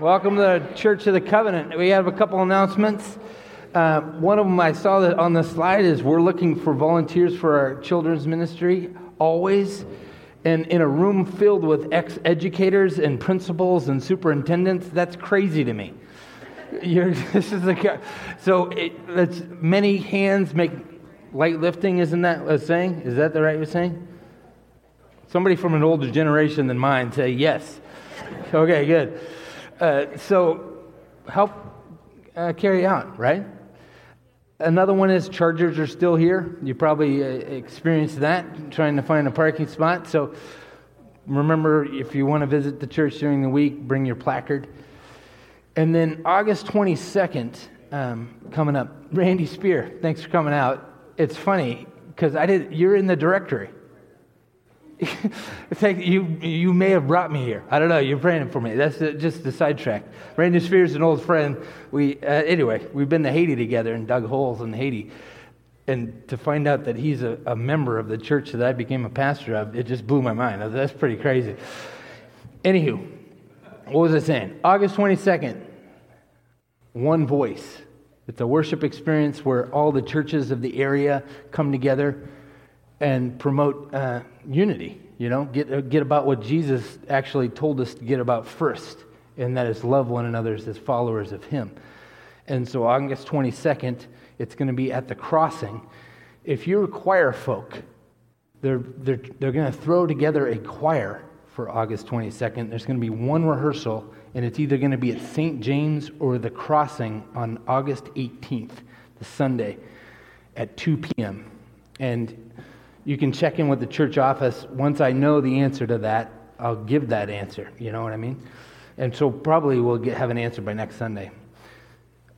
Welcome to the Church of the Covenant. We have a couple announcements. Uh, one of them I saw that on the slide is we're looking for volunteers for our children's ministry always. And in a room filled with ex educators and principals and superintendents, that's crazy to me. You're, this is the, so it, it's many hands make light lifting, isn't that a saying? Is that the right saying? Somebody from an older generation than mine say yes. Okay, good. Uh, so help uh, carry out, right? Another one is chargers are still here. You probably uh, experienced that trying to find a parking spot. So remember, if you want to visit the church during the week, bring your placard. And then August 22nd, um, coming up, Randy Spear, thanks for coming out. It's funny because I did. You're in the directory. like you, you may have brought me here. I don't know. You're praying for me. That's just the sidetrack. Randy Spears is an old friend. We, uh, anyway, we've been to Haiti together and dug holes in Haiti. And to find out that he's a, a member of the church that I became a pastor of, it just blew my mind. That's pretty crazy. Anywho, what was I saying? August 22nd, one voice. It's a worship experience where all the churches of the area come together and promote uh, unity. You know, get, uh, get about what Jesus actually told us to get about first, and that is love one another as followers of Him. And so, August 22nd, it's going to be at the crossing. If you're choir folk, they're, they're, they're going to throw together a choir for August 22nd. There's going to be one rehearsal, and it's either going to be at St. James or the crossing on August 18th, the Sunday, at 2 p.m. And you can check in with the church office. Once I know the answer to that, I'll give that answer. You know what I mean? And so probably we'll get, have an answer by next Sunday.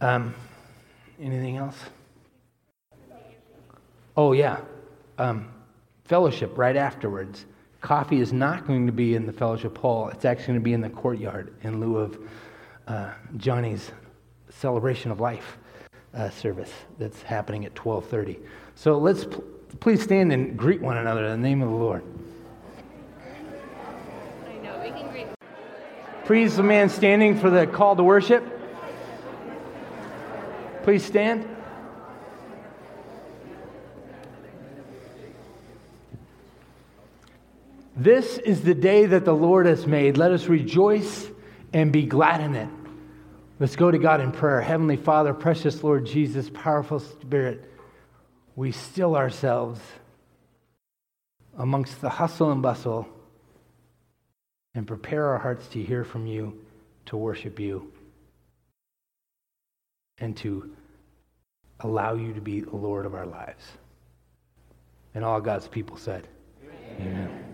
Um, anything else? Oh, yeah. Um, fellowship right afterwards. Coffee is not going to be in the fellowship hall. It's actually going to be in the courtyard in lieu of uh, Johnny's celebration of life uh, service that's happening at 12:30. So let's. Pl- please stand and greet one another in the name of the Lord. I know, we can greet. Please, the man standing for the call to worship. Please stand. This is the day that the Lord has made. Let us rejoice and be glad in it. Let's go to God in prayer. Heavenly Father, precious Lord Jesus, powerful Spirit we still ourselves amongst the hustle and bustle and prepare our hearts to hear from you, to worship you, and to allow you to be the Lord of our lives. And all God's people said, Amen. Amen.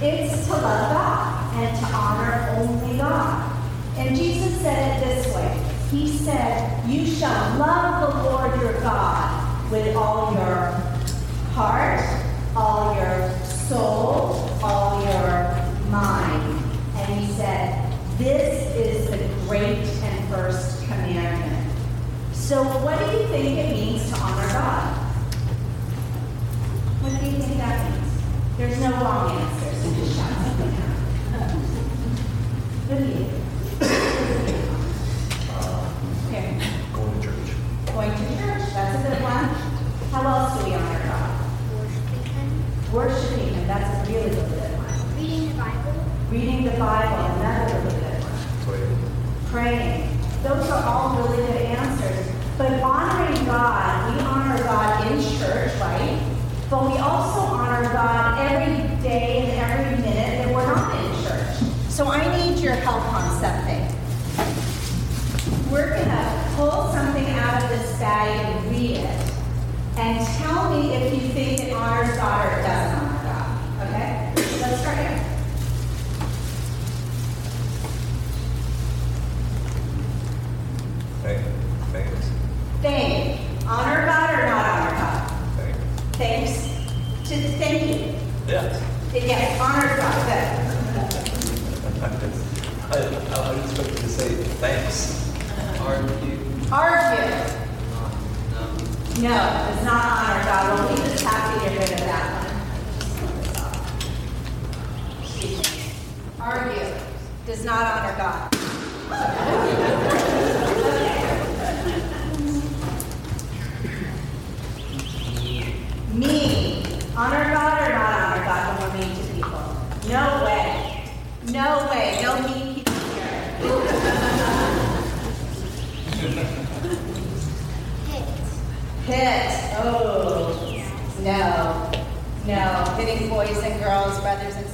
It's to love God and to honor only God. And Jesus said it this way. He said, You shall love the Lord your God with all your heart, all your soul, all your mind. And he said, This is the great and first commandment. So, what do you think it means to honor God? What do you think that means? There's no wrong answer, Going to church. Going to church, that's a good one. How else do we honor God? Worshiping Him, that's a really good one. reading the Bible, Reading the Bible, another really good one. Praying. Those are all really good answers. But honoring God, we honor God in church, right? But we also honor God every day and every minute that we're not in church. So I need your help on something. We're going to pull something out of this bag and read it. And tell me if you think it honors God or it doesn't honor God. Okay? Let's start here. Thank, thanks, Thank. Honor God or not honor God? thanks. Thanks. To thank you. Yes. Yes, honor God. Good. I, I was expecting to say thanks. Argue. Argue. No. Does not honor God. Well, we just have to get rid of that one. Argue does not honor God. Mean. Honor God or not honor God we're mean to people? No way. No way. No mean people here. hit, Hit. Oh. No. No. Hitting boys and girls, brothers and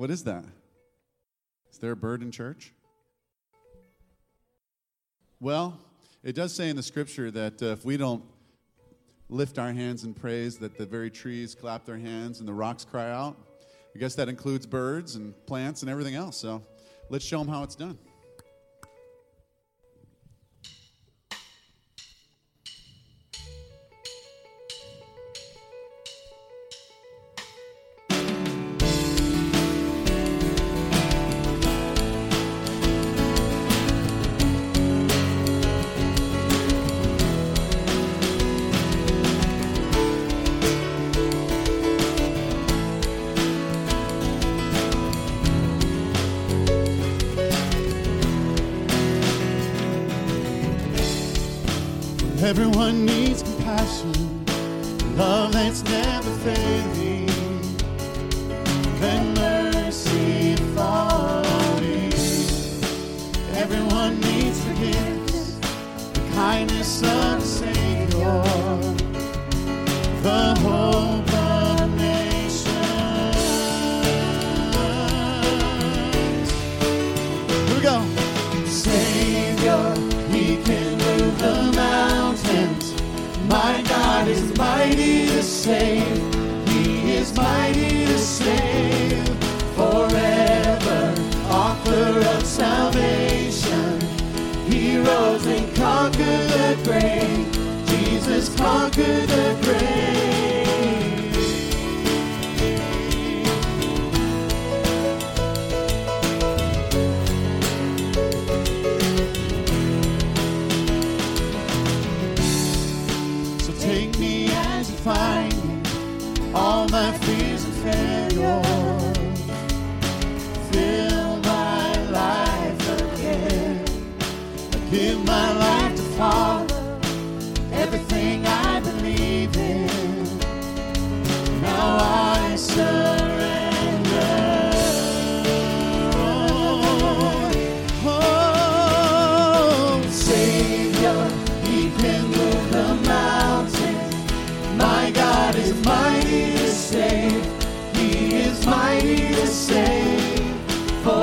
What is that? Is there a bird in church? Well, it does say in the scripture that uh, if we don't lift our hands in praise, that the very trees clap their hands and the rocks cry out. I guess that includes birds and plants and everything else. So let's show them how it's done.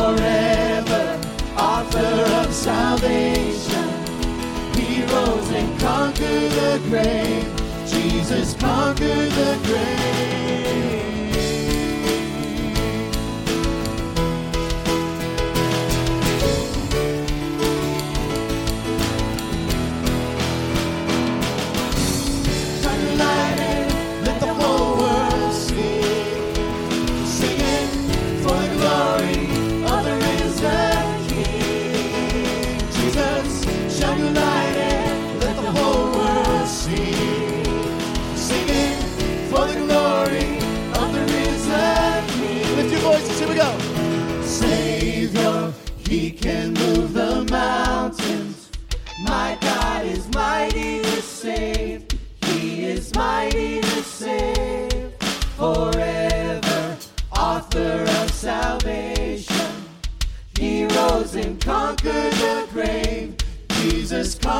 forever, author of salvation. He rose and conquered the grave. Jesus conquered the grave.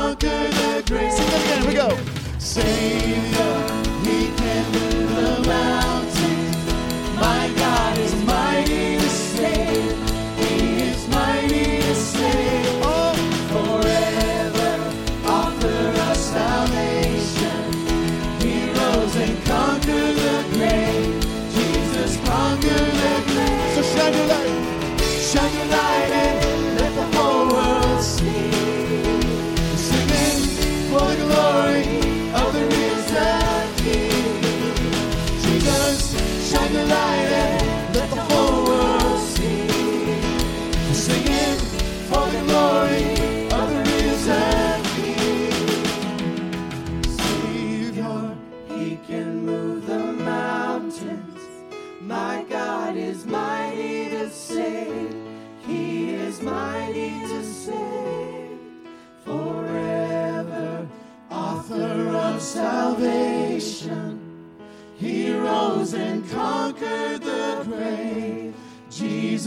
conquer the grave. Sing again. Here we go. Savior.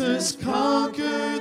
Jesus conquered.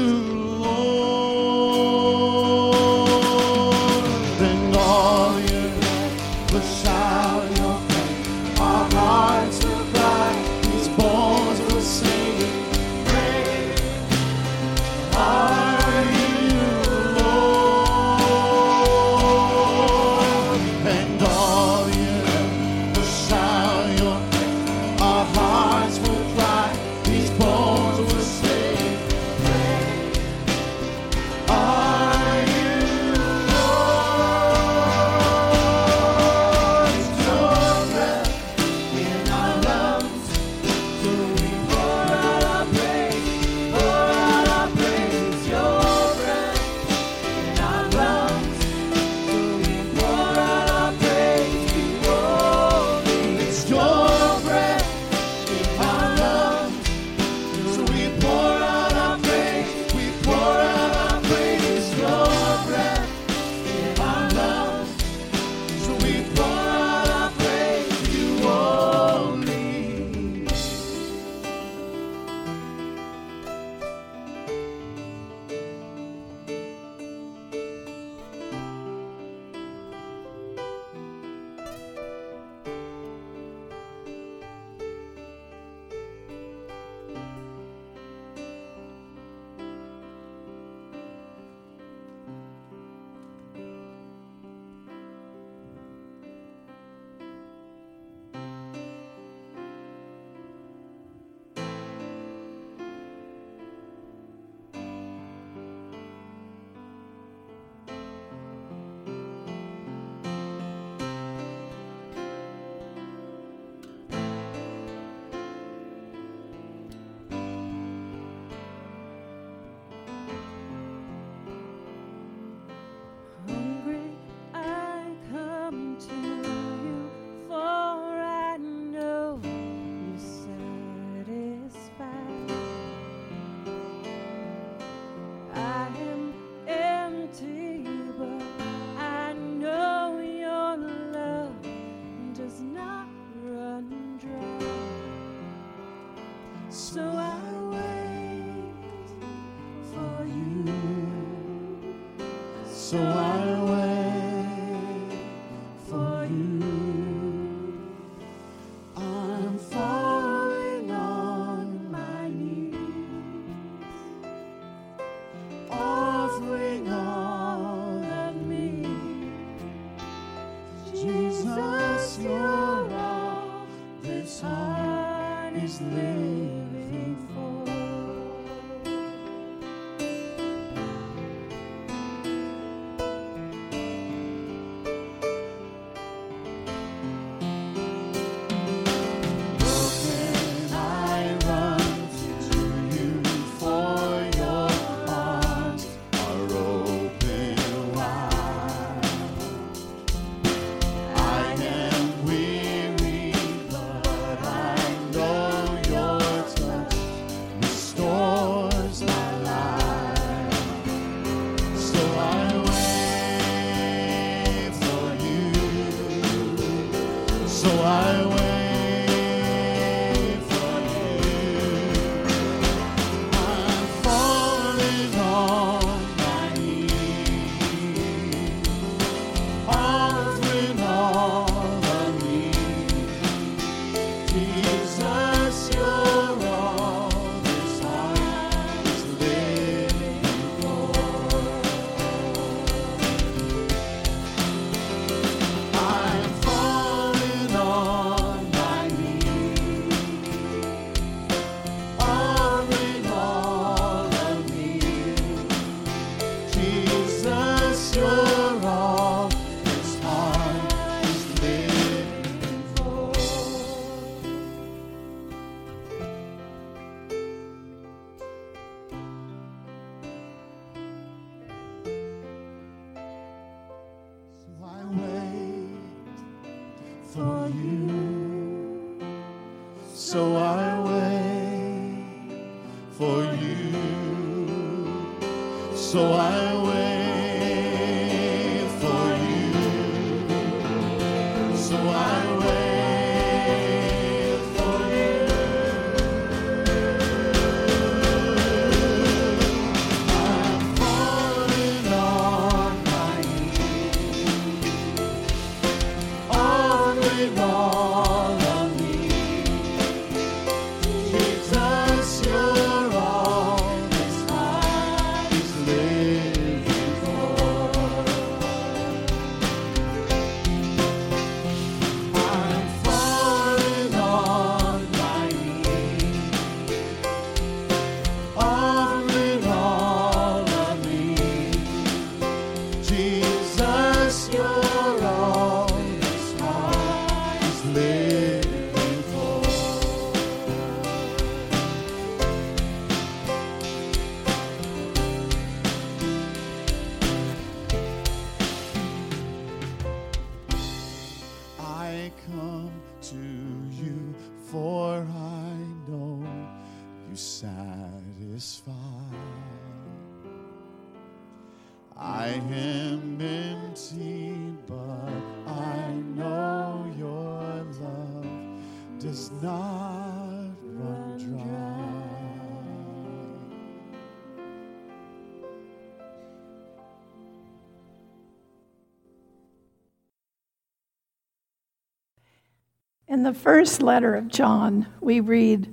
In the first letter of John, we read,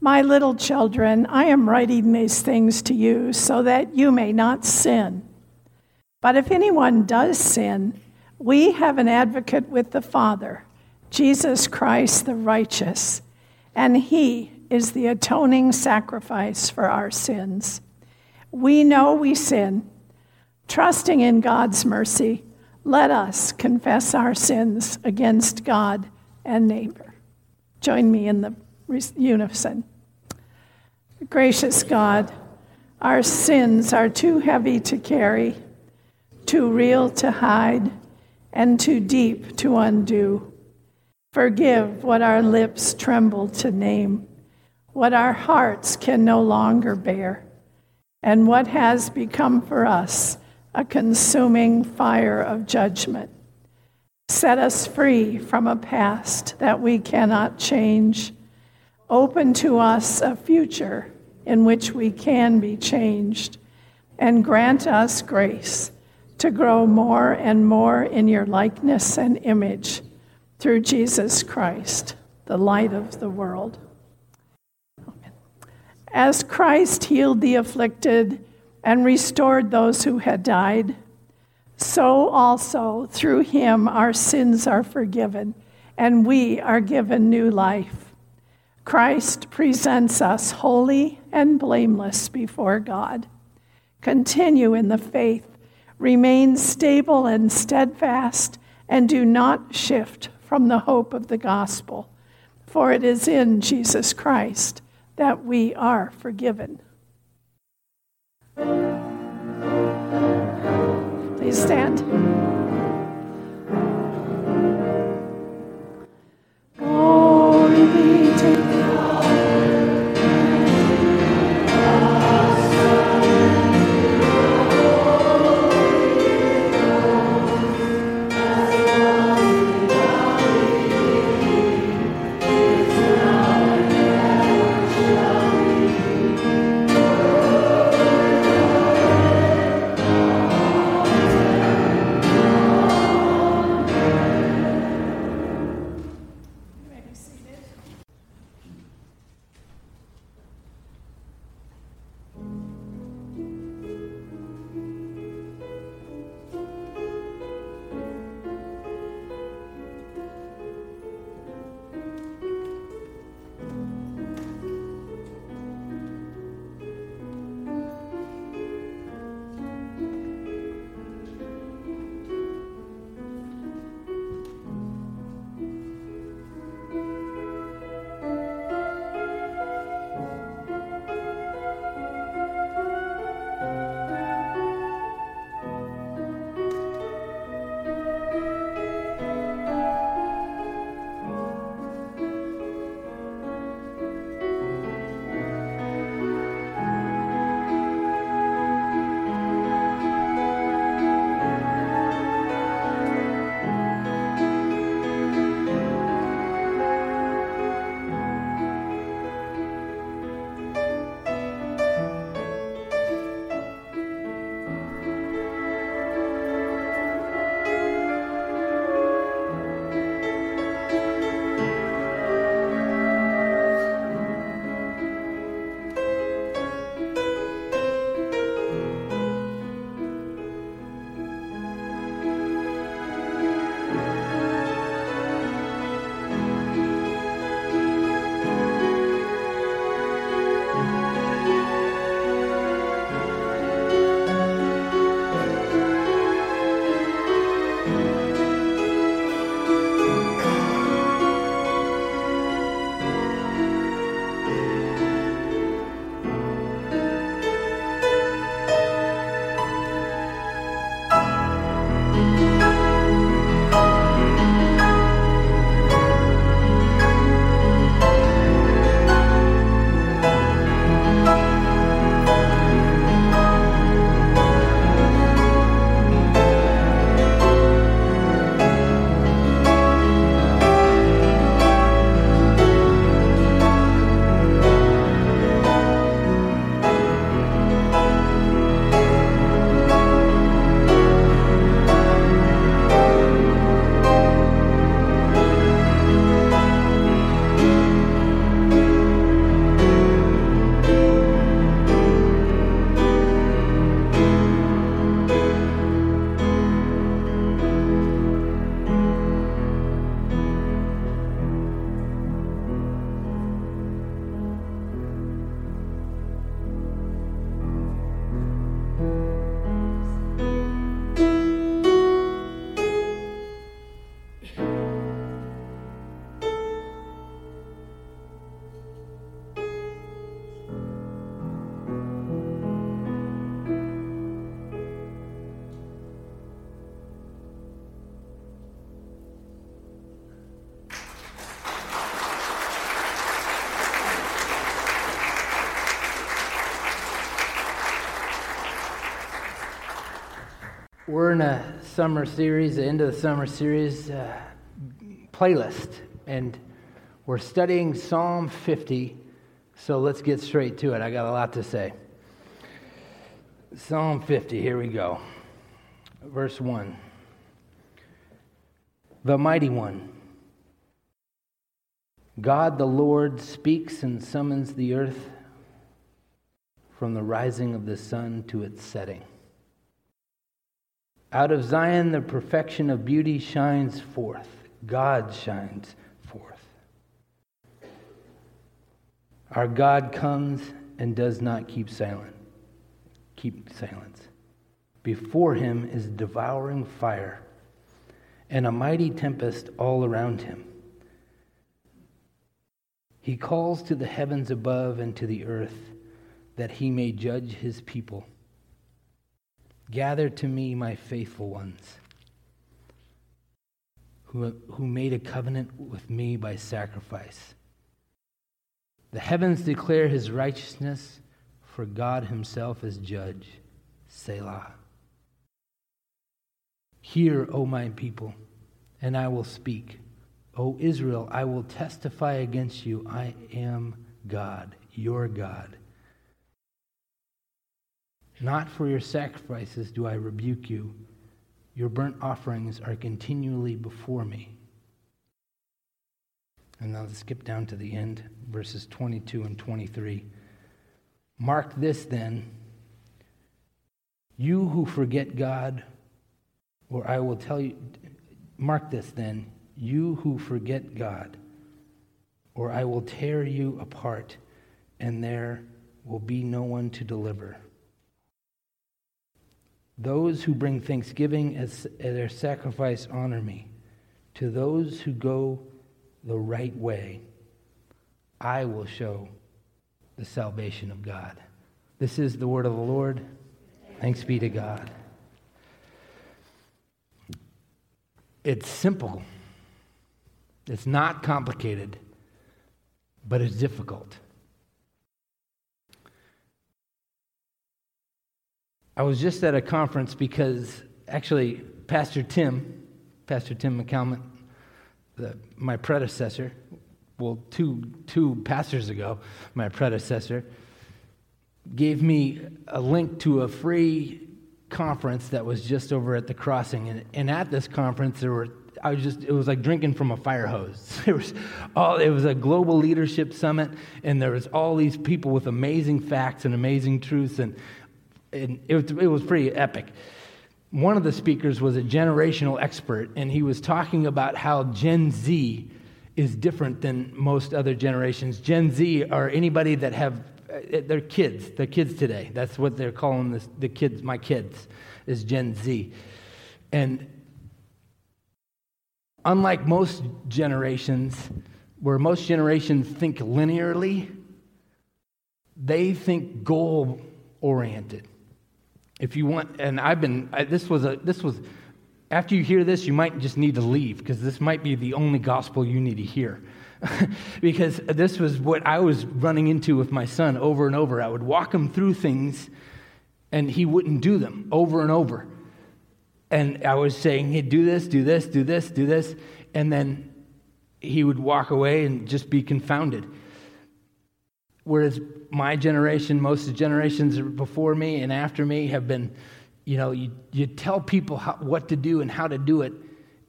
My little children, I am writing these things to you so that you may not sin. But if anyone does sin, we have an advocate with the Father, Jesus Christ the righteous, and he is the atoning sacrifice for our sins. We know we sin. Trusting in God's mercy, let us confess our sins against God and neighbor. Join me in the unison. Gracious God, our sins are too heavy to carry, too real to hide, and too deep to undo. Forgive what our lips tremble to name, what our hearts can no longer bear, and what has become for us a consuming fire of judgment. Set us free from a past that we cannot change. Open to us a future in which we can be changed. And grant us grace to grow more and more in your likeness and image through Jesus Christ, the light of the world. As Christ healed the afflicted and restored those who had died, so also through him our sins are forgiven and we are given new life. Christ presents us holy and blameless before God. Continue in the faith, remain stable and steadfast, and do not shift from the hope of the gospel, for it is in Jesus Christ that we are forgiven. Please stand. We're in a summer series, the end of the summer series uh, playlist, and we're studying Psalm 50. So let's get straight to it. I got a lot to say. Psalm 50, here we go. Verse 1. The Mighty One. God the Lord speaks and summons the earth from the rising of the sun to its setting. Out of Zion, the perfection of beauty shines forth. God shines forth. Our God comes and does not keep silent. Keep silence. Before him is devouring fire and a mighty tempest all around him. He calls to the heavens above and to the earth that he may judge his people. Gather to me my faithful ones, who, who made a covenant with me by sacrifice. The heavens declare his righteousness, for God himself is judge. Selah. Hear, O my people, and I will speak. O Israel, I will testify against you. I am God, your God. Not for your sacrifices do I rebuke you. Your burnt offerings are continually before me. And now let's skip down to the end, verses 22 and 23. Mark this then, you who forget God, or I will tell you, mark this then, you who forget God, or I will tear you apart, and there will be no one to deliver. Those who bring thanksgiving as their sacrifice honor me. To those who go the right way, I will show the salvation of God. This is the word of the Lord. Thanks be to God. It's simple, it's not complicated, but it's difficult. I was just at a conference because actually, Pastor Tim, Pastor Tim McCalmont, the, my predecessor, well, two, two pastors ago, my predecessor, gave me a link to a free conference that was just over at the crossing. And, and at this conference, there were I was just, it was like drinking from a fire hose. There was all, it was a global leadership summit, and there was all these people with amazing facts and amazing truths, and, and it, was, it was pretty epic. One of the speakers was a generational expert, and he was talking about how Gen Z is different than most other generations. Gen Z are anybody that have uh, they're kids. They're kids today. That's what they're calling this, the kids. My kids is Gen Z, and unlike most generations, where most generations think linearly, they think goal oriented. If you want, and I've been, I, this was a, this was, after you hear this, you might just need to leave because this might be the only gospel you need to hear. because this was what I was running into with my son over and over. I would walk him through things and he wouldn't do them over and over. And I was saying, hey, do this, do this, do this, do this. And then he would walk away and just be confounded. Whereas my generation, most of the generations before me and after me have been, you know, you, you tell people how, what to do and how to do it,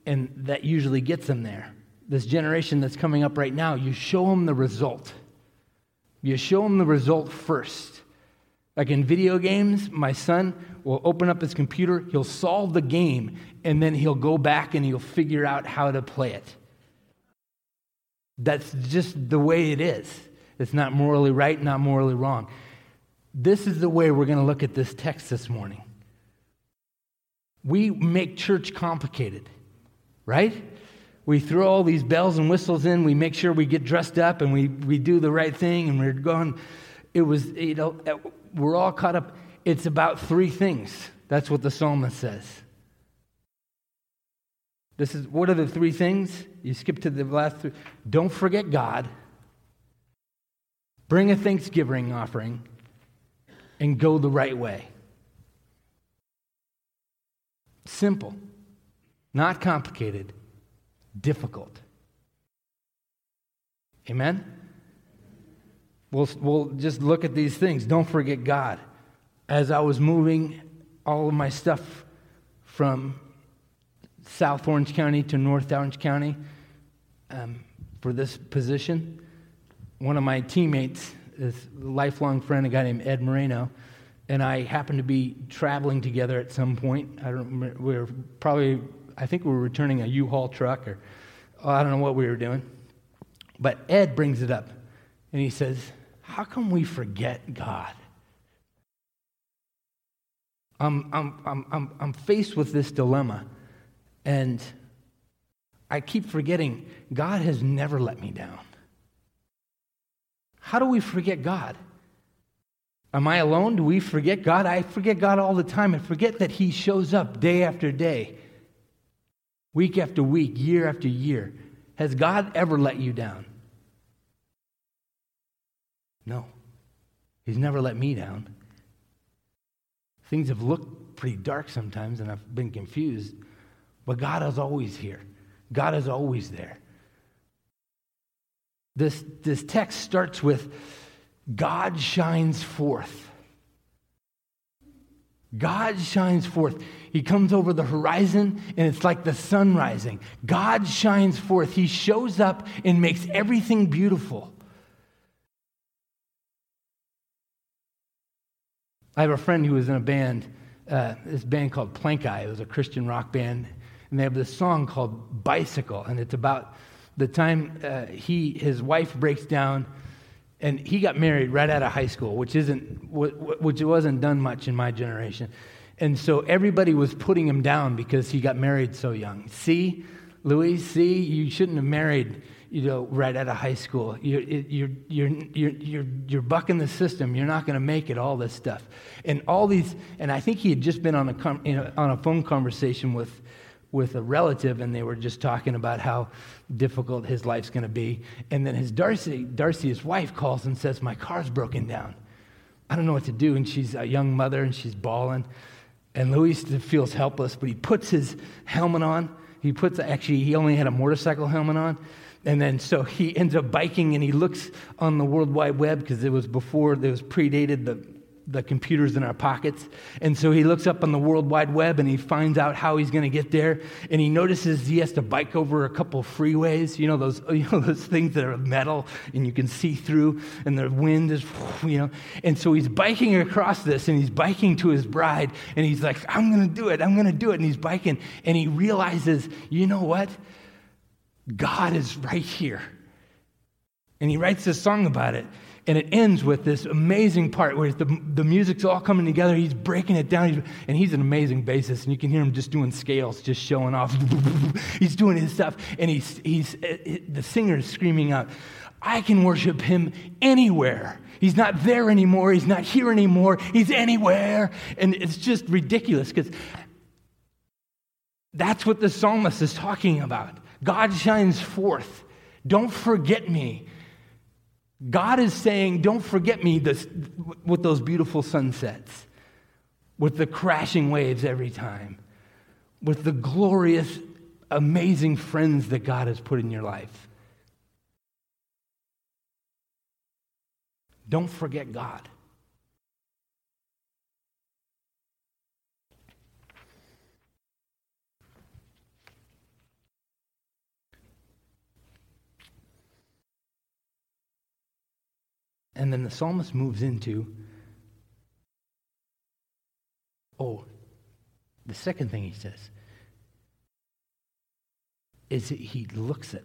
and that usually gets them there. This generation that's coming up right now, you show them the result. You show them the result first. Like in video games, my son will open up his computer, he'll solve the game, and then he'll go back and he'll figure out how to play it. That's just the way it is. It's not morally right, not morally wrong. This is the way we're going to look at this text this morning. We make church complicated, right? We throw all these bells and whistles in, we make sure we get dressed up and we, we do the right thing, and we're going. It was, you know, uh, we're all caught up. It's about three things. That's what the psalmist says. This is what are the three things? You skip to the last three. Don't forget God. Bring a thanksgiving offering and go the right way. Simple, not complicated, difficult. Amen? We'll, we'll just look at these things. Don't forget God. As I was moving all of my stuff from South Orange County to North Orange County um, for this position, one of my teammates, this lifelong friend, a guy named Ed Moreno, and I happened to be traveling together at some point. I don't remember, we were probably, I think we were returning a U-Haul truck or oh, I don't know what we were doing. But Ed brings it up and he says, How come we forget God? I'm, I'm, I'm, I'm, I'm faced with this dilemma, and I keep forgetting God has never let me down. How do we forget God? Am I alone? Do we forget God? I forget God all the time. and forget that He shows up day after day, week after week, year after year. Has God ever let you down? No. He's never let me down. Things have looked pretty dark sometimes, and I've been confused, but God is always here. God is always there. This, this text starts with God shines forth. God shines forth. He comes over the horizon and it's like the sun rising. God shines forth. He shows up and makes everything beautiful. I have a friend who was in a band, uh, this band called Plankeye. It was a Christian rock band. And they have this song called Bicycle. And it's about the time uh, he, his wife breaks down and he got married right out of high school, which isn't, which wasn't done much in my generation. And so everybody was putting him down because he got married so young. See, Louis, see, you shouldn't have married, you know, right out of high school. You're, you're, you're, you're, you're, you're bucking the system. You're not going to make it, all this stuff. And all these, and I think he had just been on a, you know, on a phone conversation with, with a relative, and they were just talking about how difficult his life's going to be. And then his Darcy, Darcy, his wife, calls and says, My car's broken down. I don't know what to do. And she's a young mother, and she's bawling. And Luis feels helpless, but he puts his helmet on. He puts, actually, he only had a motorcycle helmet on. And then so he ends up biking and he looks on the World Wide Web because it was before, it was predated the the computers in our pockets. And so he looks up on the World Wide Web and he finds out how he's going to get there. And he notices he has to bike over a couple freeways, you know, those, you know, those things that are metal and you can see through and the wind is, you know. And so he's biking across this and he's biking to his bride and he's like, I'm going to do it. I'm going to do it. And he's biking and he realizes, you know what? God is right here. And he writes this song about it. And it ends with this amazing part where the, the music's all coming together. He's breaking it down. and he's an amazing bassist. And you can hear him just doing scales, just showing off. he's doing his stuff. And he's, he's, uh, uh, the singer is screaming out, I can worship him anywhere. He's not there anymore. He's not here anymore. He's anywhere. And it's just ridiculous because that's what the psalmist is talking about. God shines forth. Don't forget me. God is saying, Don't forget me this, with those beautiful sunsets, with the crashing waves every time, with the glorious, amazing friends that God has put in your life. Don't forget God. And then the psalmist moves into, oh, the second thing he says is that he looks at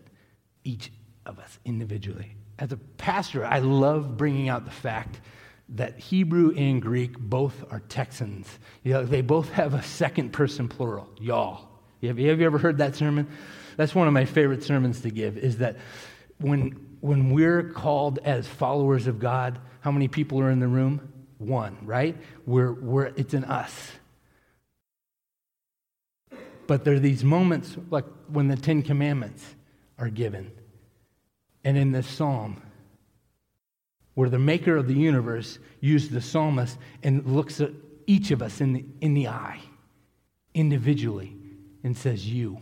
each of us individually. As a pastor, I love bringing out the fact that Hebrew and Greek both are Texans. You know, they both have a second person plural, y'all. Have you ever heard that sermon? That's one of my favorite sermons to give, is that when when we're called as followers of God, how many people are in the room? One, right? We're, we're, it's in us. But there are these moments like when the Ten Commandments are given. And in this psalm, where the maker of the universe used the psalmist and looks at each of us in the, in the eye individually and says, You.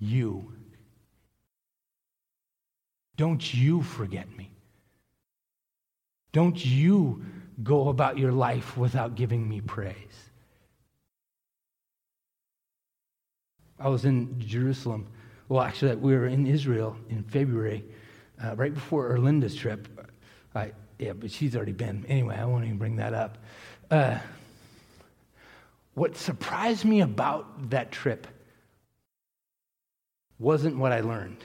You. Don't you forget me. Don't you go about your life without giving me praise. I was in Jerusalem. Well, actually, we were in Israel in February, uh, right before Erlinda's trip. I, yeah, but she's already been. Anyway, I won't even bring that up. Uh, what surprised me about that trip wasn't what I learned.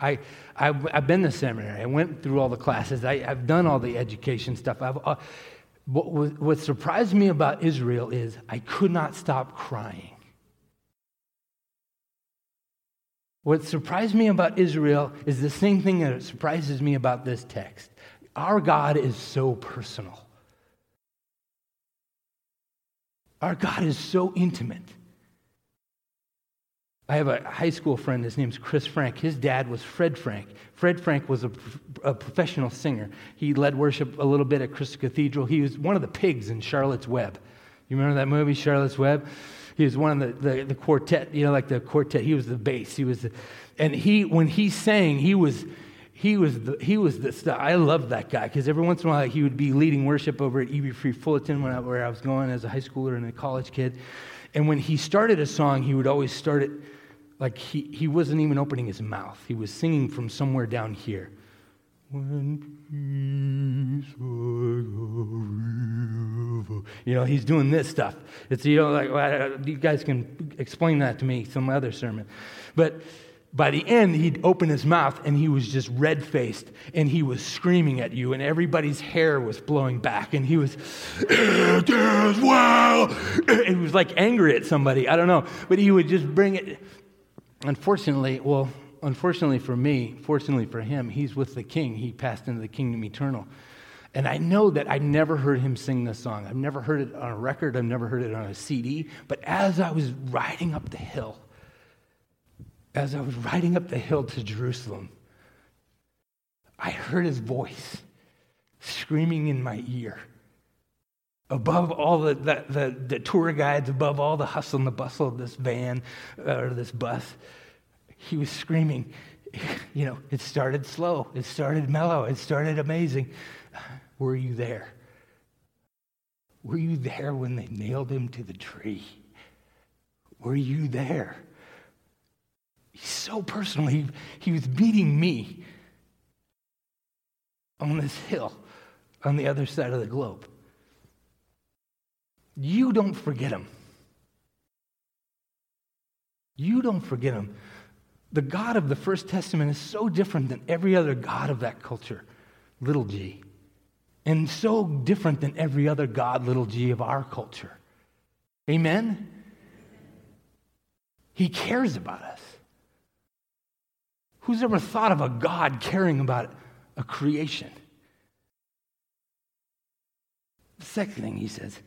I, I've, I've been to seminary. I went through all the classes. I, I've done all the education stuff. I've, uh, what, what surprised me about Israel is I could not stop crying. What surprised me about Israel is the same thing that surprises me about this text. Our God is so personal. Our God is so intimate. I have a high school friend, his name's Chris Frank. His dad was Fred Frank. Fred Frank was a, a professional singer. He led worship a little bit at Crystal Cathedral. He was one of the pigs in Charlotte's Web. You remember that movie, Charlotte's Web? He was one of the, the, the quartet, you know, like the quartet. He was the bass. He was the, and he, when he sang, he was, he was the, he was the stuff. I loved that guy because every once in a while he would be leading worship over at EV Free Fullerton when I, where I was going as a high schooler and a college kid. And when he started a song, he would always start it like he, he wasn't even opening his mouth. He was singing from somewhere down here. You know, he's doing this stuff. It's, you know, like, well, you guys can explain that to me some other sermon. But by the end, he'd open his mouth and he was just red faced and he was screaming at you, and everybody's hair was blowing back, and he was, It is well. He was like angry at somebody. I don't know. But he would just bring it. Unfortunately, well, unfortunately for me, fortunately for him, he's with the king. He passed into the kingdom eternal. And I know that I never heard him sing this song. I've never heard it on a record, I've never heard it on a CD. But as I was riding up the hill, as I was riding up the hill to Jerusalem, I heard his voice screaming in my ear. Above all the, the, the, the tour guides, above all the hustle and the bustle of this van uh, or this bus, he was screaming. You know, it started slow, it started mellow, it started amazing. Were you there? Were you there when they nailed him to the tree? Were you there? He's so personal. He, he was meeting me on this hill on the other side of the globe. You don't forget him. You don't forget him. The God of the First Testament is so different than every other God of that culture, little g, and so different than every other God, little g, of our culture. Amen? He cares about us. Who's ever thought of a God caring about a creation? The second thing he says,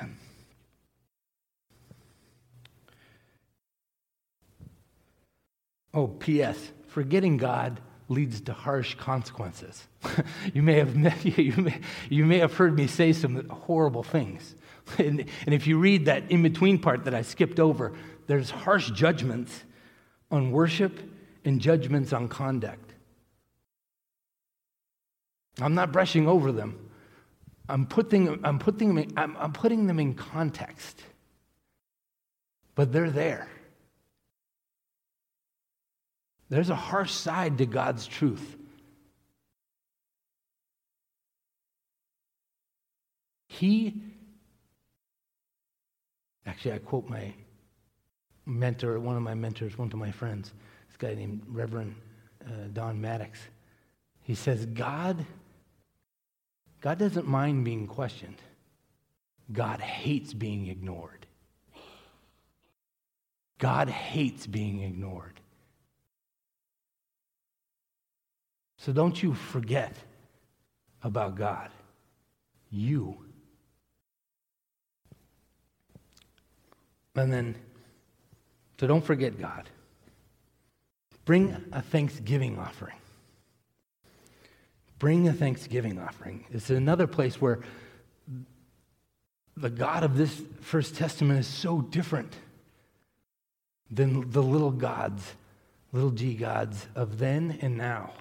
um, oh, P.S. Forgetting God leads to harsh consequences. you, may have, you, may, you may have heard me say some horrible things. And, and if you read that in between part that I skipped over, there's harsh judgments on worship and judgments on conduct. I'm not brushing over them. I'm putting, I'm putting, them in, I'm, I'm putting them in context. But they're there. There's a harsh side to God's truth. He, actually, I quote my mentor, one of my mentors, one of my friends, this guy named Reverend uh, Don Maddox. He says, God, God doesn't mind being questioned. God hates being ignored. God hates being ignored. So don't you forget about God. You. And then, so don't forget God. Bring a thanksgiving offering. Bring a thanksgiving offering. It's another place where the God of this First Testament is so different than the little gods, little g gods of then and now.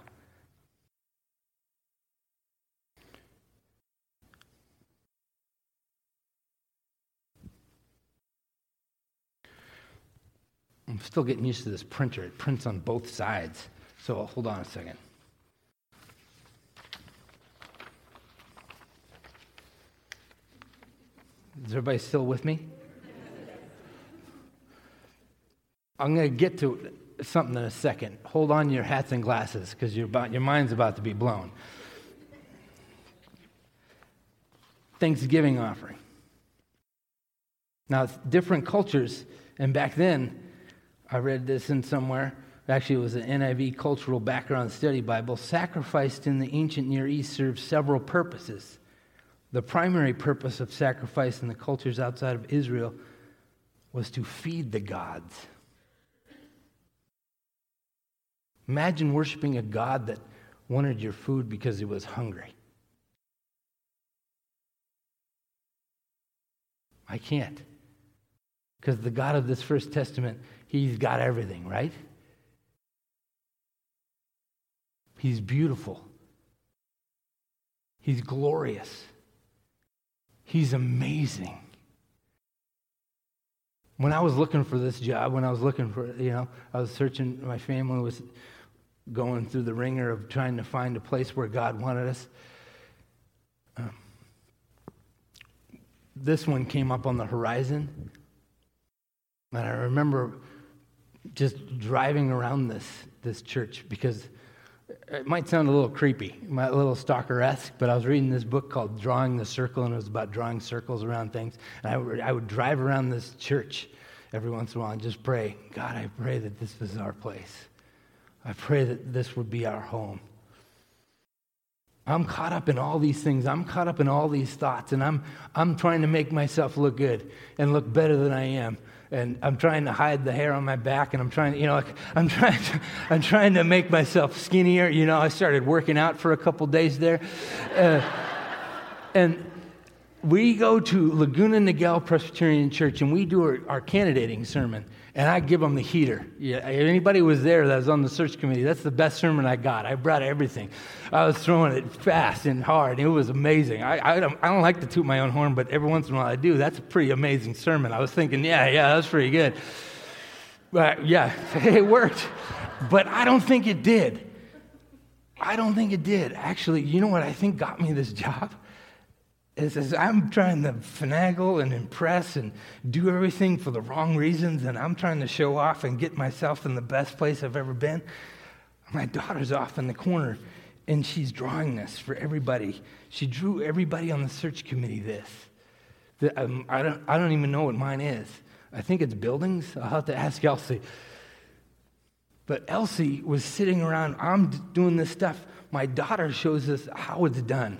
I'm still getting used to this printer. It prints on both sides. So hold on a second. Is everybody still with me? I'm going to get to something in a second. Hold on your hats and glasses because your mind's about to be blown. Thanksgiving offering. Now, different cultures, and back then, I read this in somewhere. Actually, it was an NIV Cultural Background Study Bible. Sacrificed in the ancient Near East served several purposes. The primary purpose of sacrifice in the cultures outside of Israel was to feed the gods. Imagine worshiping a God that wanted your food because he was hungry. I can't. Because the God of this First Testament, he's got everything, right? He's beautiful. He's glorious. He's amazing. When I was looking for this job, when I was looking for, you know, I was searching, my family was going through the ringer of trying to find a place where God wanted us. Um, this one came up on the horizon. And I remember just driving around this, this church because it might sound a little creepy, a little stalker-esque, but I was reading this book called Drawing the Circle, and it was about drawing circles around things. And I would, I would drive around this church every once in a while and just pray, God, I pray that this is our place. I pray that this would be our home. I'm caught up in all these things. I'm caught up in all these thoughts, and I'm, I'm trying to make myself look good and look better than I am. And I'm trying to hide the hair on my back, and I'm trying, you know, like, I'm trying, to, I'm trying to make myself skinnier. You know, I started working out for a couple days there, uh, and we go to Laguna Niguel Presbyterian Church, and we do our, our candidating sermon and I give them the heater. Yeah, if anybody was there that was on the search committee, that's the best sermon I got. I brought everything. I was throwing it fast and hard. It was amazing. I, I, don't, I don't like to toot my own horn, but every once in a while I do. That's a pretty amazing sermon. I was thinking, yeah, yeah, that's pretty good. But yeah, it worked. But I don't think it did. I don't think it did. Actually, you know what I think got me this job? Is, is I'm trying to finagle and impress and do everything for the wrong reasons, and I'm trying to show off and get myself in the best place I've ever been. My daughter's off in the corner, and she's drawing this for everybody. She drew everybody on the search committee this. The, um, I, don't, I don't even know what mine is. I think it's buildings. I'll have to ask Elsie. But Elsie was sitting around, I'm doing this stuff. My daughter shows us how it's done.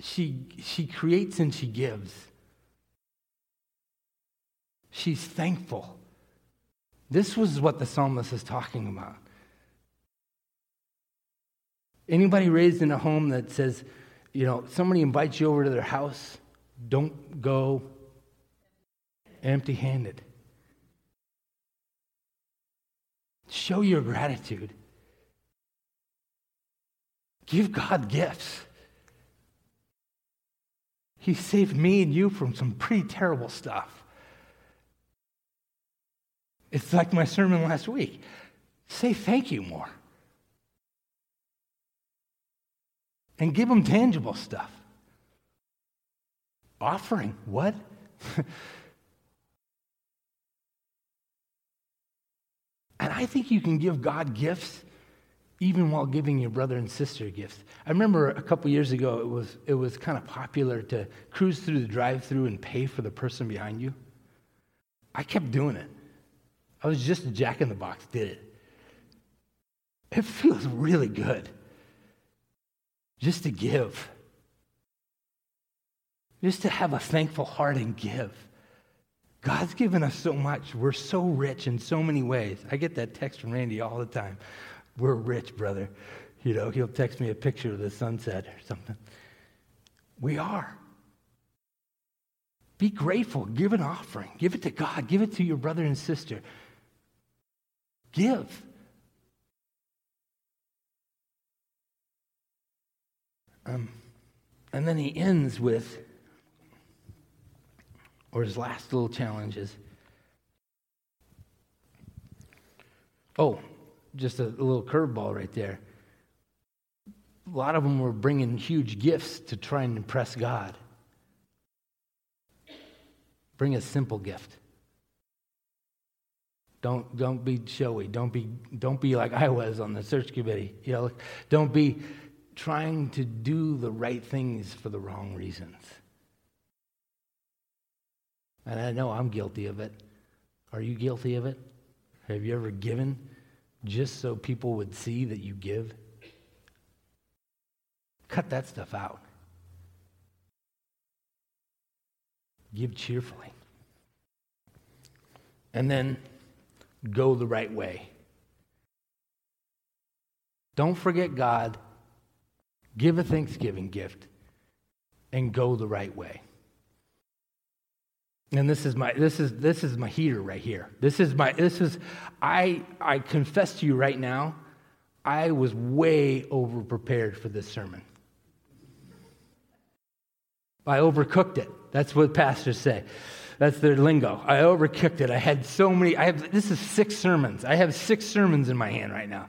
She, she creates and she gives. She's thankful. This was what the psalmist is talking about. Anybody raised in a home that says, you know, somebody invites you over to their house, don't go empty handed. Show your gratitude. Give God gifts. He saved me and you from some pretty terrible stuff. It's like my sermon last week. Say thank you more. And give them tangible stuff. Offering, what? and I think you can give God gifts even while giving your brother and sister gifts. I remember a couple years ago, it was, it was kind of popular to cruise through the drive through and pay for the person behind you. I kept doing it. I was just a jack in the box, did it. It feels really good just to give, just to have a thankful heart and give. God's given us so much. We're so rich in so many ways. I get that text from Randy all the time. We're rich, brother. You know, he'll text me a picture of the sunset or something. We are. Be grateful. Give an offering. Give it to God. Give it to your brother and sister. Give. Um, and then he ends with, or his last little challenge is, oh, just a little curveball right there. A lot of them were bringing huge gifts to try and impress God. Bring a simple gift. Don't, don't be showy. Don't be, don't be like I was on the search committee. You know, don't be trying to do the right things for the wrong reasons. And I know I'm guilty of it. Are you guilty of it? Have you ever given just so people would see that you give? Cut that stuff out. Give cheerfully. And then go the right way. Don't forget God. Give a Thanksgiving gift and go the right way. And this is my this is this is my heater right here. This is my this is I I confess to you right now, I was way over prepared for this sermon. I overcooked it. That's what pastors say. That's their lingo. I overcooked it. I had so many. I have this is six sermons. I have six sermons in my hand right now.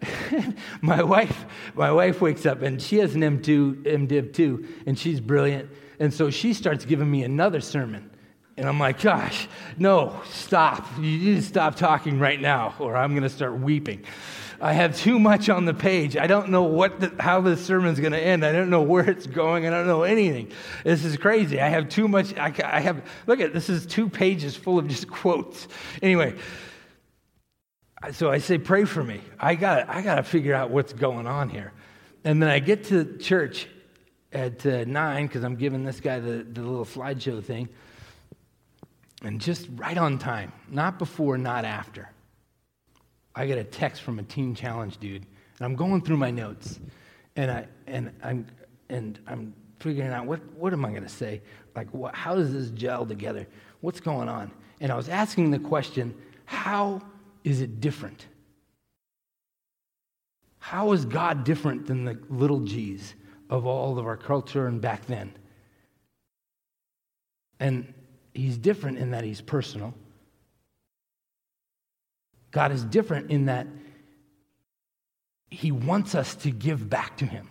my wife, my wife wakes up and she has an M2, MDiv two, and she's brilliant. And so she starts giving me another sermon. And I'm like, gosh, no, stop. You need to stop talking right now, or I'm going to start weeping. I have too much on the page. I don't know what the, how this sermon's going to end. I don't know where it's going. I don't know anything. This is crazy. I have too much. I, I have, look at this is two pages full of just quotes. Anyway, so I say, pray for me. I got I got to figure out what's going on here. And then I get to church at uh, nine because I'm giving this guy the, the little slideshow thing. And just right on time, not before, not after. I get a text from a teen challenge dude, and I'm going through my notes, and I and I'm and I'm figuring out what what am I going to say? Like, what, how does this gel together? What's going on? And I was asking the question, how is it different? How is God different than the little G's of all of our culture and back then? And he's different in that he's personal. God is different in that he wants us to give back to him.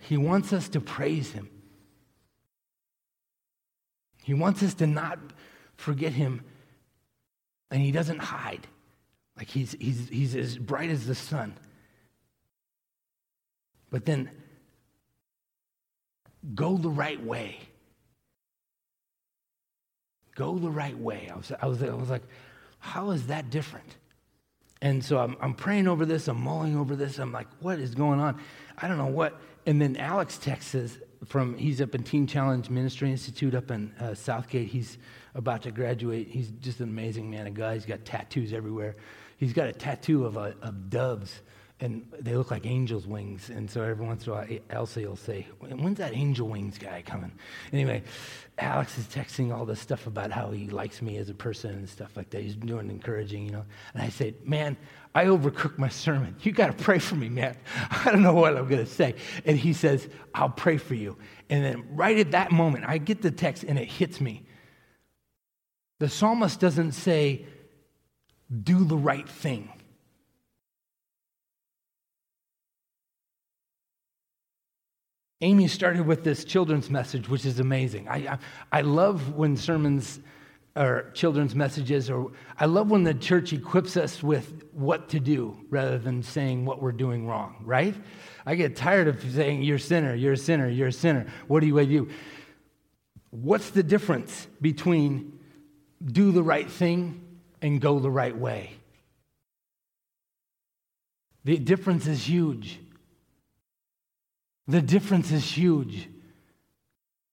He wants us to praise him. He wants us to not forget him, and he doesn't hide. Like he's, he's, he's as bright as the sun. But then go the right way. Go the right way. I was, I was, I was like, how is that different? And so I'm, I'm praying over this, I'm mulling over this. I'm like, what is going on? I don't know what. And then Alex texts us from, he's up in Teen Challenge Ministry Institute up in uh, Southgate. He's about to graduate. He's just an amazing man, a guy. He's got tattoos everywhere. He's got a tattoo of, a, of doves, and they look like angel's wings. And so every once in a while, Elsie will say, When's that angel wings guy coming? Anyway, Alex is texting all this stuff about how he likes me as a person and stuff like that. He's doing encouraging, you know. And I said, Man, I overcooked my sermon. You got to pray for me, man. I don't know what I'm going to say. And he says, I'll pray for you. And then right at that moment, I get the text and it hits me. The psalmist doesn't say, do the right thing. Amy started with this children's message, which is amazing. I, I, I, love when sermons or children's messages, or I love when the church equips us with what to do rather than saying what we're doing wrong, right? I get tired of saying, You're a sinner, you're a sinner, you're a sinner. What do you do? What's the difference between do the right thing and go the right way. The difference is huge. The difference is huge.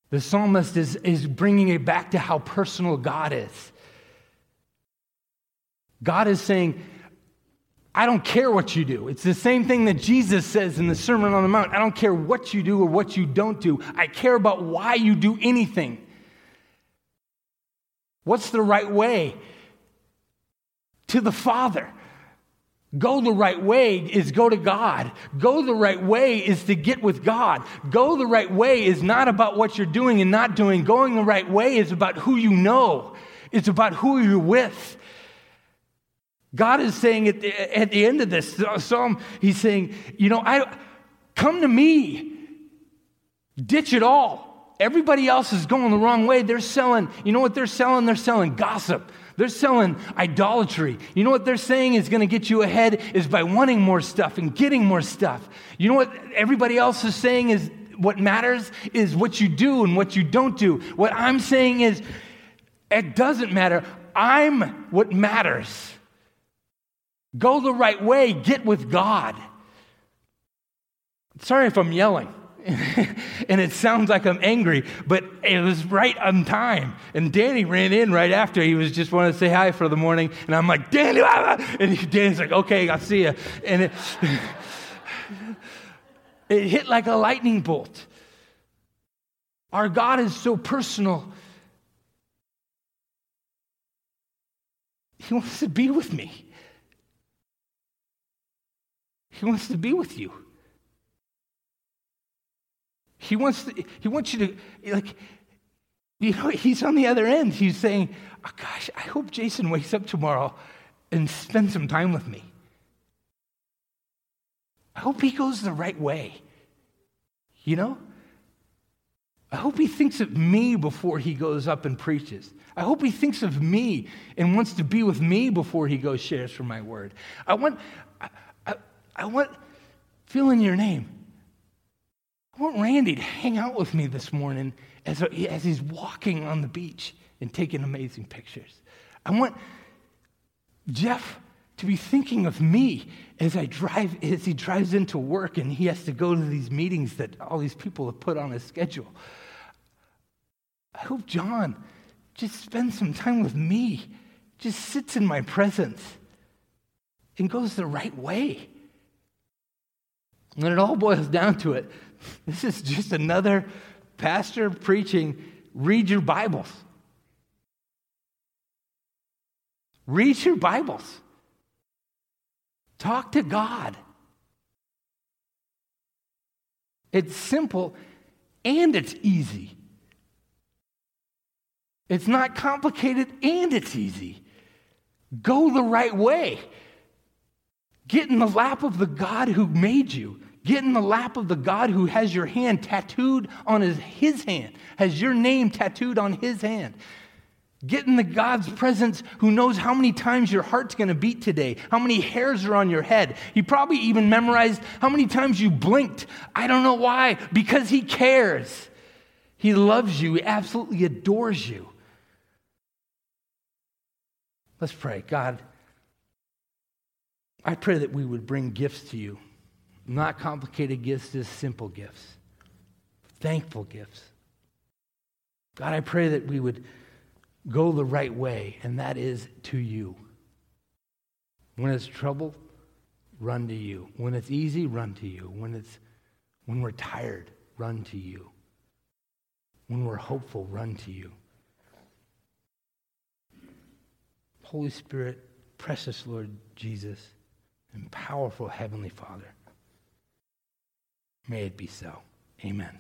The psalmist is, is bringing it back to how personal God is. God is saying, I don't care what you do. It's the same thing that Jesus says in the Sermon on the Mount. I don't care what you do or what you don't do. I care about why you do anything. What's the right way? to the Father. Go the right way is go to God. Go the right way is to get with God. Go the right way is not about what you're doing and not doing. Going the right way is about who you know, it's about who you're with. God is saying at the, at the end of this psalm, He's saying, You know, I come to me, ditch it all. Everybody else is going the wrong way. They're selling, you know what they're selling? They're selling gossip. They're selling idolatry. You know what they're saying is going to get you ahead is by wanting more stuff and getting more stuff. You know what everybody else is saying is what matters is what you do and what you don't do. What I'm saying is it doesn't matter. I'm what matters. Go the right way, get with God. Sorry if I'm yelling. and it sounds like I'm angry, but it was right on time. And Danny ran in right after. He was just wanting to say hi for the morning. And I'm like, Danny, ah, ah." and Danny's like, okay, I'll see you. And it, it hit like a lightning bolt. Our God is so personal. He wants to be with me. He wants to be with you. He wants, to, he wants you to, like, you know, he's on the other end. He's saying, oh, gosh, I hope Jason wakes up tomorrow and spends some time with me. I hope he goes the right way. You know? I hope he thinks of me before he goes up and preaches. I hope he thinks of me and wants to be with me before he goes shares for my word. I want, I, I, I want, fill in your name. I want Randy to hang out with me this morning as, as he's walking on the beach and taking amazing pictures. I want Jeff to be thinking of me as I drive as he drives into work and he has to go to these meetings that all these people have put on his schedule. I hope John just spends some time with me, just sits in my presence and goes the right way. When it all boils down to it, this is just another pastor preaching read your Bibles. Read your Bibles. Talk to God. It's simple and it's easy. It's not complicated and it's easy. Go the right way. Get in the lap of the God who made you. Get in the lap of the God who has your hand tattooed on his, his hand, has your name tattooed on his hand. Get in the God's presence who knows how many times your heart's going to beat today, how many hairs are on your head. He probably even memorized how many times you blinked. I don't know why, because he cares. He loves you, he absolutely adores you. Let's pray. God, I pray that we would bring gifts to you not complicated gifts, just simple gifts, thankful gifts. God, I pray that we would go the right way, and that is to you. When it's trouble, run to you. When it's easy, run to you. When, it's, when we're tired, run to you. When we're hopeful, run to you. Holy Spirit, precious Lord Jesus, and powerful Heavenly Father. May it be so. Amen.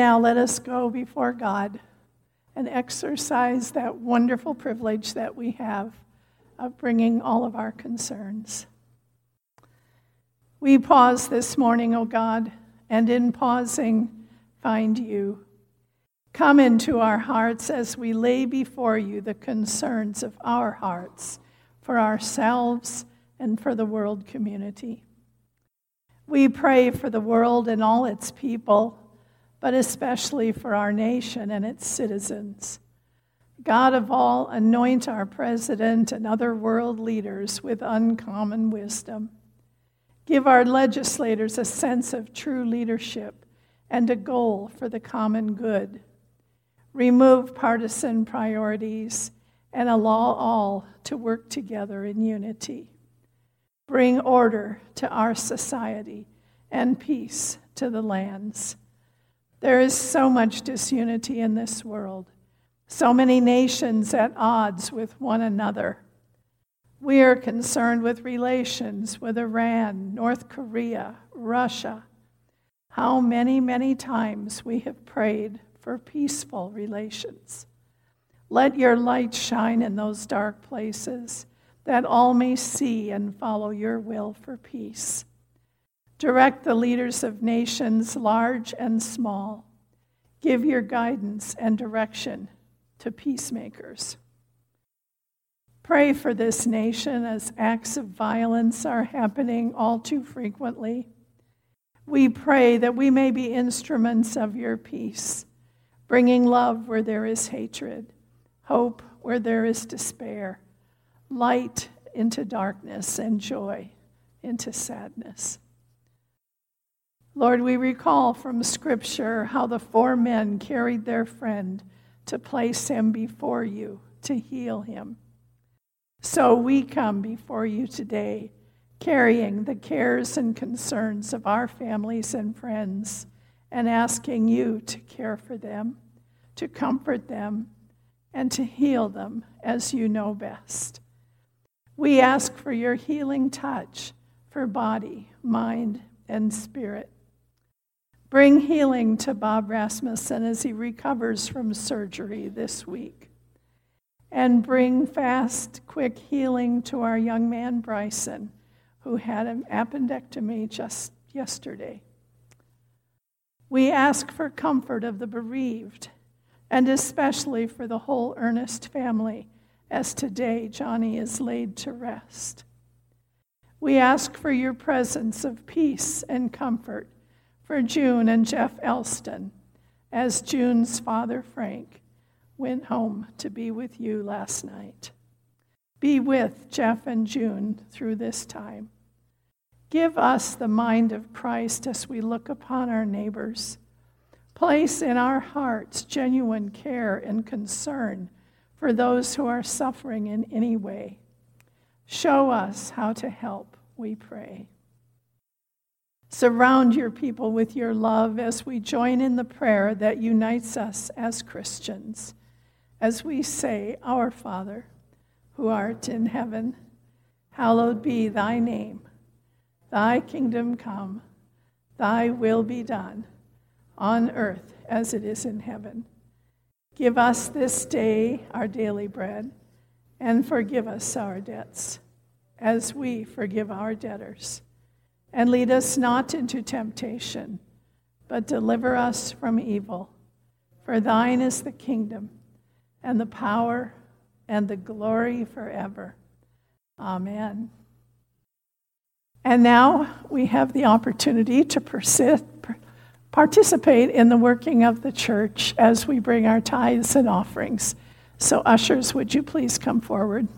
Now let us go before God and exercise that wonderful privilege that we have of bringing all of our concerns. We pause this morning, O God, and in pausing, find you. Come into our hearts as we lay before you the concerns of our hearts for ourselves and for the world community. We pray for the world and all its people, but especially for our nation and its citizens. God of all, anoint our president and other world leaders with uncommon wisdom. Give our legislators a sense of true leadership and a goal for the common good. Remove partisan priorities and allow all to work together in unity. Bring order to our society and peace to the lands. There is so much disunity in this world, so many nations at odds with one another. We are concerned with relations with Iran, North Korea, Russia. How many, many times we have prayed for peaceful relations. Let your light shine in those dark places that all may see and follow your will for peace. Direct the leaders of nations, large and small. Give your guidance and direction to peacemakers. Pray for this nation as acts of violence are happening all too frequently. We pray that we may be instruments of your peace, bringing love where there is hatred, hope where there is despair, light into darkness, and joy into sadness. Lord, we recall from Scripture how the four men carried their friend to place him before you, to heal him. So we come before you today, carrying the cares and concerns of our families and friends, and asking you to care for them, to comfort them, and to heal them as you know best. We ask for your healing touch for body, mind, and spirit. Bring healing to Bob Rasmussen as he recovers from surgery this week. And bring fast, quick healing to our young man Bryson, who had an appendectomy just yesterday. We ask for comfort of the bereaved, and especially for the whole Ernest family, as today Johnny is laid to rest. We ask for your presence of peace and comfort for June and Jeff Elston, as June's father, Frank, went home to be with you last night. Be with Jeff and June through this time. Give us the mind of Christ as we look upon our neighbors. Place in our hearts genuine care and concern for those who are suffering in any way. Show us how to help, we pray. Surround your people with your love as we join in the prayer that unites us as Christians. As we say, Our Father, who art in heaven, hallowed be thy name. Thy kingdom come, thy will be done, on earth as it is in heaven. Give us this day our daily bread, and forgive us our debts, as we forgive our debtors and lead us not into temptation, but deliver us from evil. For thine is the kingdom, and the power, and the glory forever. Amen. And now we have the opportunity to persist, participate in the working of the church as we bring our tithes and offerings. So, ushers, would you please come forward?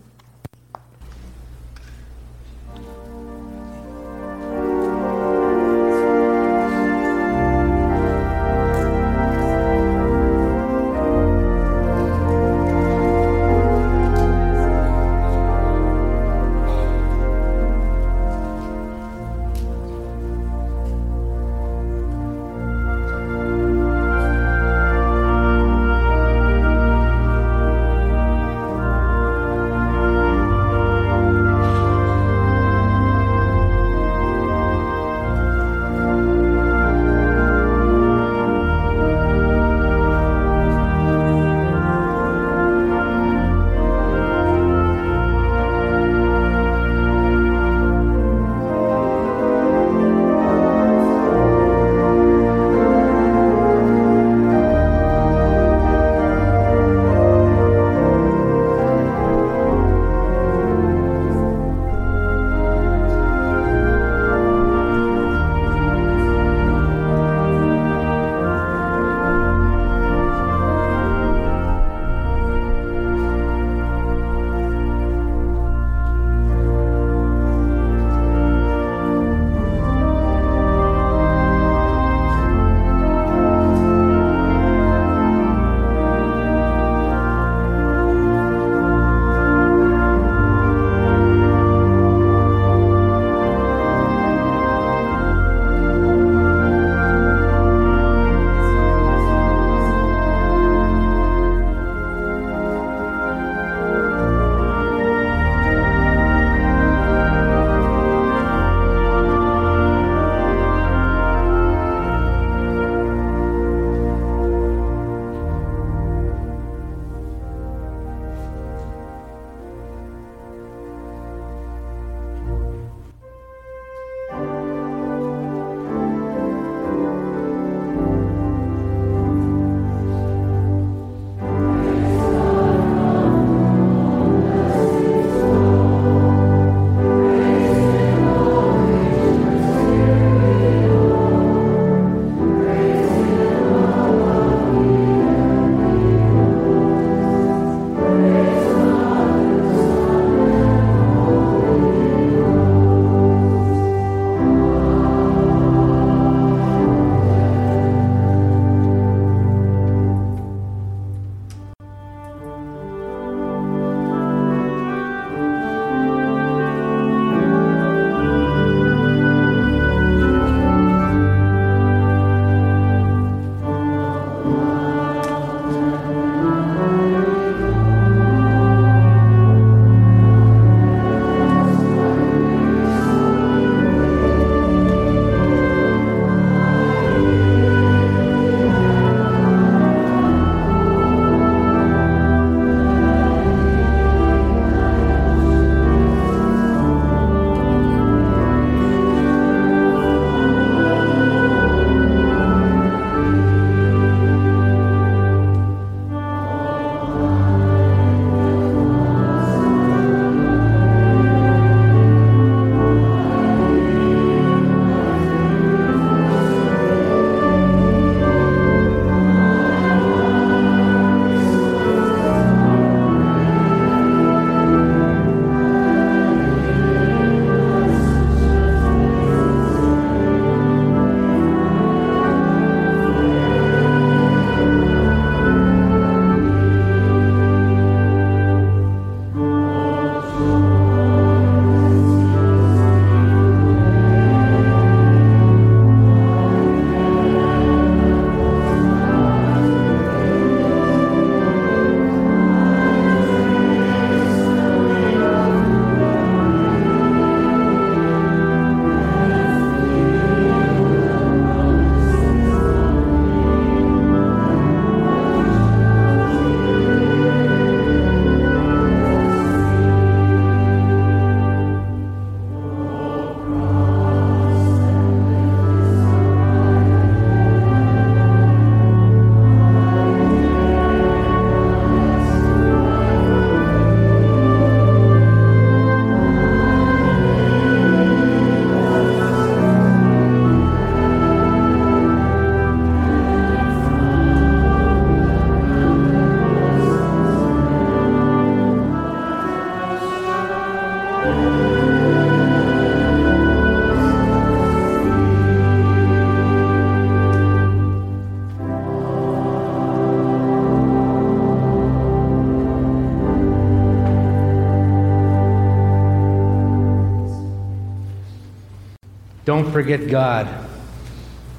Don't forget God.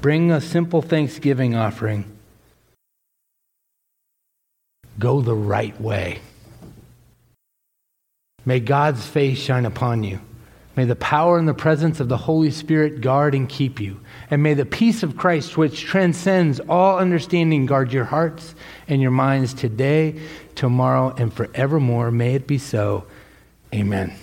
Bring a simple thanksgiving offering. Go the right way. May God's face shine upon you. May the power and the presence of the Holy Spirit guard and keep you. And may the peace of Christ, which transcends all understanding, guard your hearts and your minds today, tomorrow, and forevermore. May it be so. Amen.